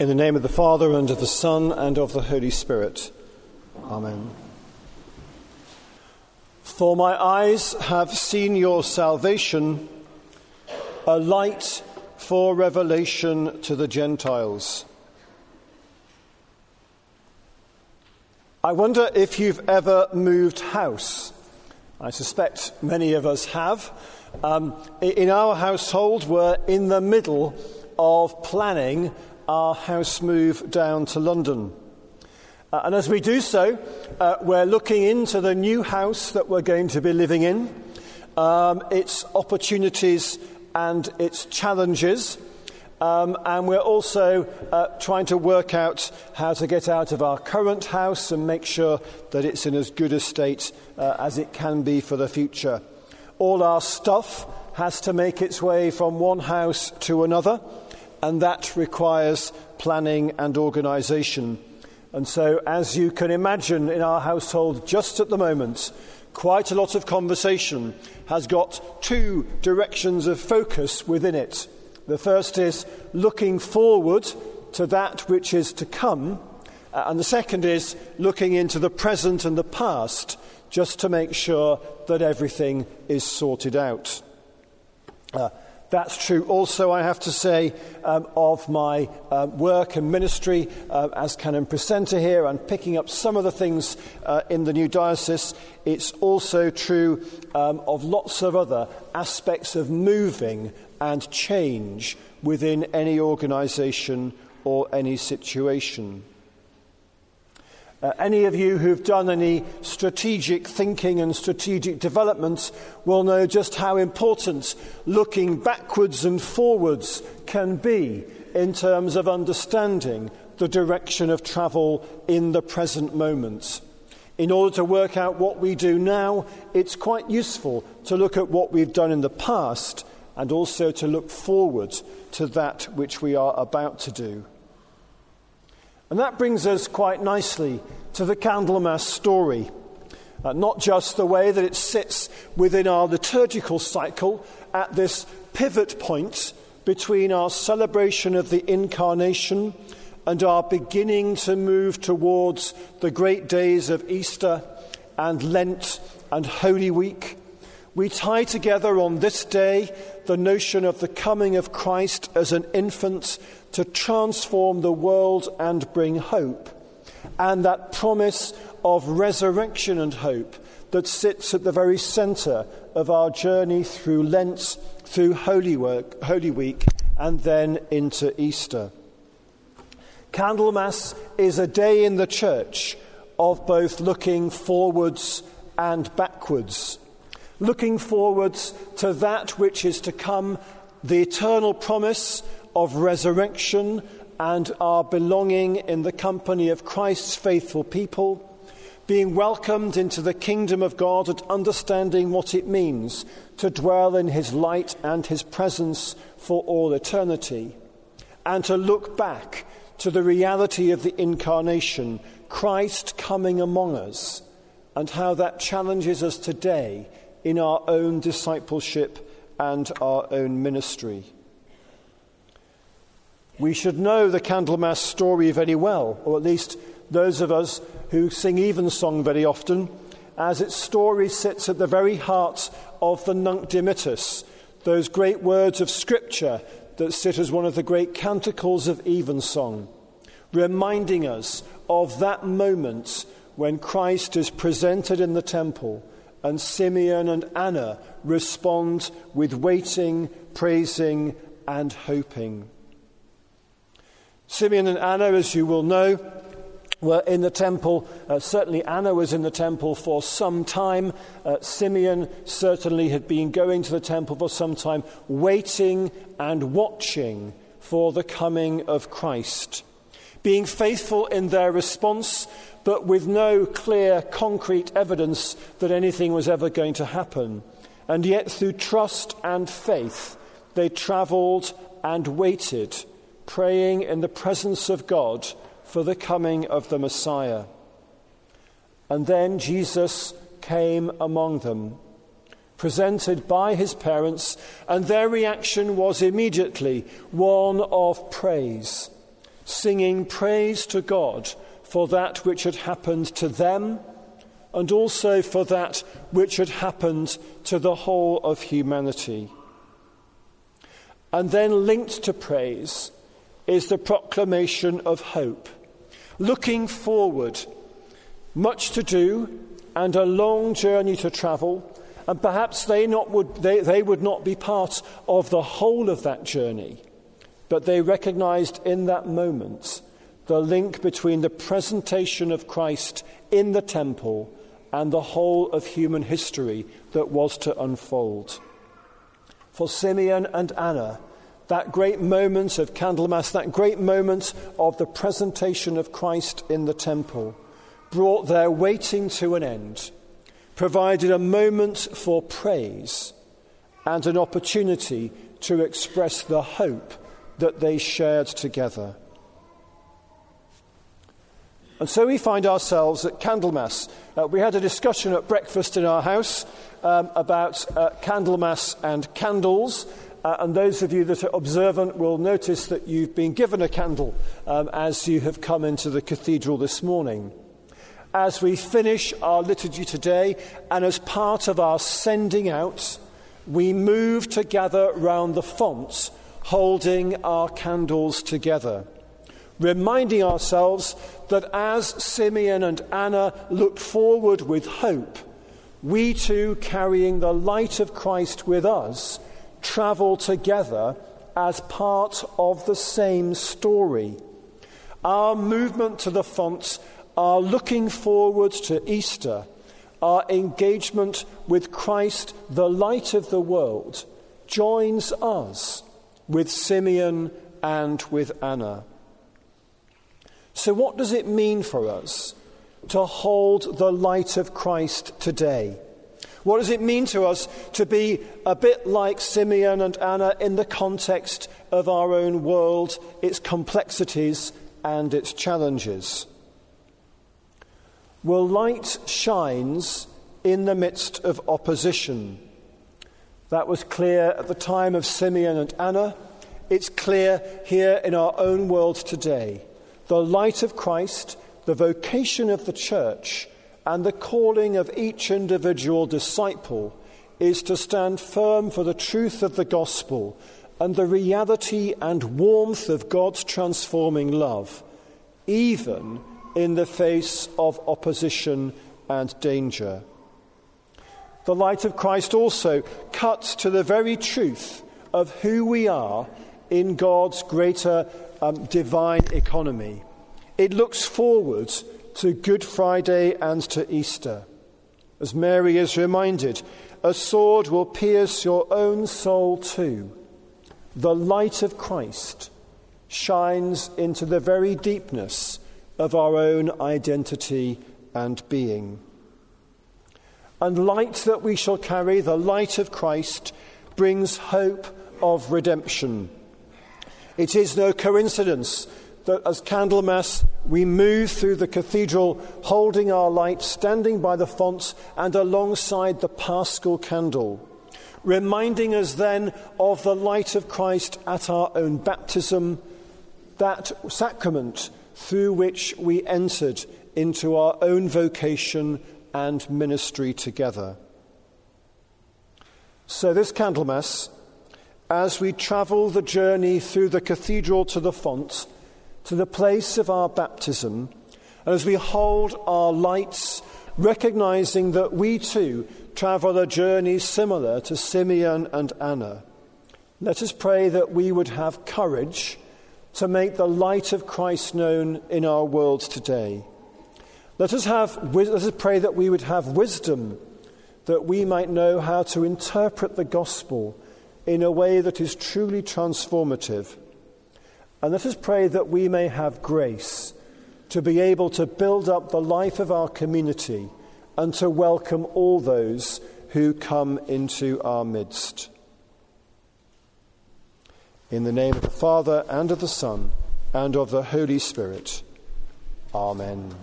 In the name of the Father, and of the Son, and of the Holy Spirit. Amen. For my eyes have seen your salvation, a light for revelation to the Gentiles. I wonder if you've ever moved house. I suspect many of us have. Um, in our household, we're in the middle of planning our house move down to London. Uh, and as we do so, uh, we're looking into the new house that we're going to be living in, um, its opportunities and its challenges. Um, and we're also uh, trying to work out how to get out of our current house and make sure that it's in as good a state uh, as it can be for the future. All our stuff has to make its way from one house to another and that requires planning and organisation. And so, as you can imagine, in our household just at the moment, quite a lot of conversation has got two directions of focus within it. The first is looking forward to that which is to come, uh, and the second is looking into the present and the past just to make sure that everything is sorted out. Uh, that's true also, I have to say, um, of my uh, work and ministry uh, as canon precentor here and picking up some of the things uh, in the new diocese. It's also true um, of lots of other aspects of moving and change within any organization or any situation. Uh, any of you who've done any strategic thinking and strategic development will know just how important looking backwards and forwards can be in terms of understanding the direction of travel in the present moment. In order to work out what we do now, it's quite useful to look at what we've done in the past and also to look forward to that which we are about to do. And that brings us quite nicely to the Candlemas story. Uh, not just the way that it sits within our liturgical cycle at this pivot point between our celebration of the Incarnation and our beginning to move towards the great days of Easter and Lent and Holy Week. We tie together on this day the notion of the coming of Christ as an infant to transform the world and bring hope, and that promise of resurrection and hope that sits at the very centre of our journey through Lent, through Holy, Work, Holy Week, and then into Easter. Candlemas is a day in the church of both looking forwards and backwards. Looking forwards to that which is to come, the eternal promise of resurrection and our belonging in the company of Christ's faithful people, being welcomed into the kingdom of God and understanding what it means to dwell in his light and his presence for all eternity, and to look back to the reality of the incarnation, Christ coming among us, and how that challenges us today in our own discipleship and our own ministry. We should know the Candlemas story very well, or at least those of us who sing evensong very often, as its story sits at the very heart of the Nunc Dimittis, those great words of Scripture that sit as one of the great canticles of evensong, reminding us of that moment when Christ is presented in the temple and Simeon and Anna respond with waiting, praising, and hoping. Simeon and Anna, as you will know, were in the temple. Uh, certainly, Anna was in the temple for some time. Uh, Simeon certainly had been going to the temple for some time, waiting and watching for the coming of Christ. Being faithful in their response, but with no clear, concrete evidence that anything was ever going to happen. And yet, through trust and faith, they travelled and waited praying in the presence of God for the coming of the Messiah. And then Jesus came among them, presented by his parents, and their reaction was immediately one of praise. Singing praise to God for that which had happened to them and also for that which had happened to the whole of humanity. And then linked to praise is the proclamation of hope, looking forward, much to do and a long journey to travel, and perhaps they, not would, they, they would not be part of the whole of that journey, but they recognized in that moment the link between the presentation of Christ in the temple and the whole of human history that was to unfold. For Simeon and Anna, that great moment of Candlemas, that great moment of the presentation of Christ in the temple, brought their waiting to an end, provided a moment for praise and an opportunity to express the hope that they shared together. And so we find ourselves at Candlemas. Uh, we had a discussion at breakfast in our house um, about uh, Candlemas and candles. Uh, and those of you that are observant will notice that you've been given a candle um, as you have come into the cathedral this morning. As we finish our liturgy today, and as part of our sending out, we move to gather round the font, holding our candles together reminding ourselves that as Simeon and Anna looked forward with hope, we too, carrying the light of Christ with us, travel together as part of the same story. Our movement to the fonts, our looking forward to Easter, our engagement with Christ, the light of the world, joins us with Simeon and with Anna. So, what does it mean for us to hold the light of Christ today? What does it mean to us to be a bit like Simeon and Anna in the context of our own world, its complexities and its challenges? Well, light shines in the midst of opposition. That was clear at the time of Simeon and Anna. It's clear here in our own world today the light of Christ, the vocation of the church, and the calling of each individual disciple is to stand firm for the truth of the gospel and the reality and warmth of God's transforming love, even in the face of opposition and danger. The light of Christ also cuts to the very truth of who we are in God's greater um, divine economy. It looks forward to Good Friday and to Easter. As Mary is reminded, a sword will pierce your own soul too. The light of Christ shines into the very deepness of our own identity and being. And light that we shall carry, the light of Christ, brings hope of redemption. It is no coincidence that as Candlemas we move through the cathedral holding our light, standing by the fonts and alongside the paschal candle, reminding us then of the light of Christ at our own baptism, that sacrament through which we entered into our own vocation and ministry together. So, this Candlemas as we travel the journey through the cathedral to the font, to the place of our baptism, and as we hold our lights, recognizing that we too travel a journey similar to Simeon and Anna, let us pray that we would have courage to make the light of Christ known in our world today. Let us, have, let us pray that we would have wisdom that we might know how to interpret the gospel in a way that is truly transformative. And let us pray that we may have grace to be able to build up the life of our community and to welcome all those who come into our midst. In the name of the Father, and of the Son, and of the Holy Spirit. Amen.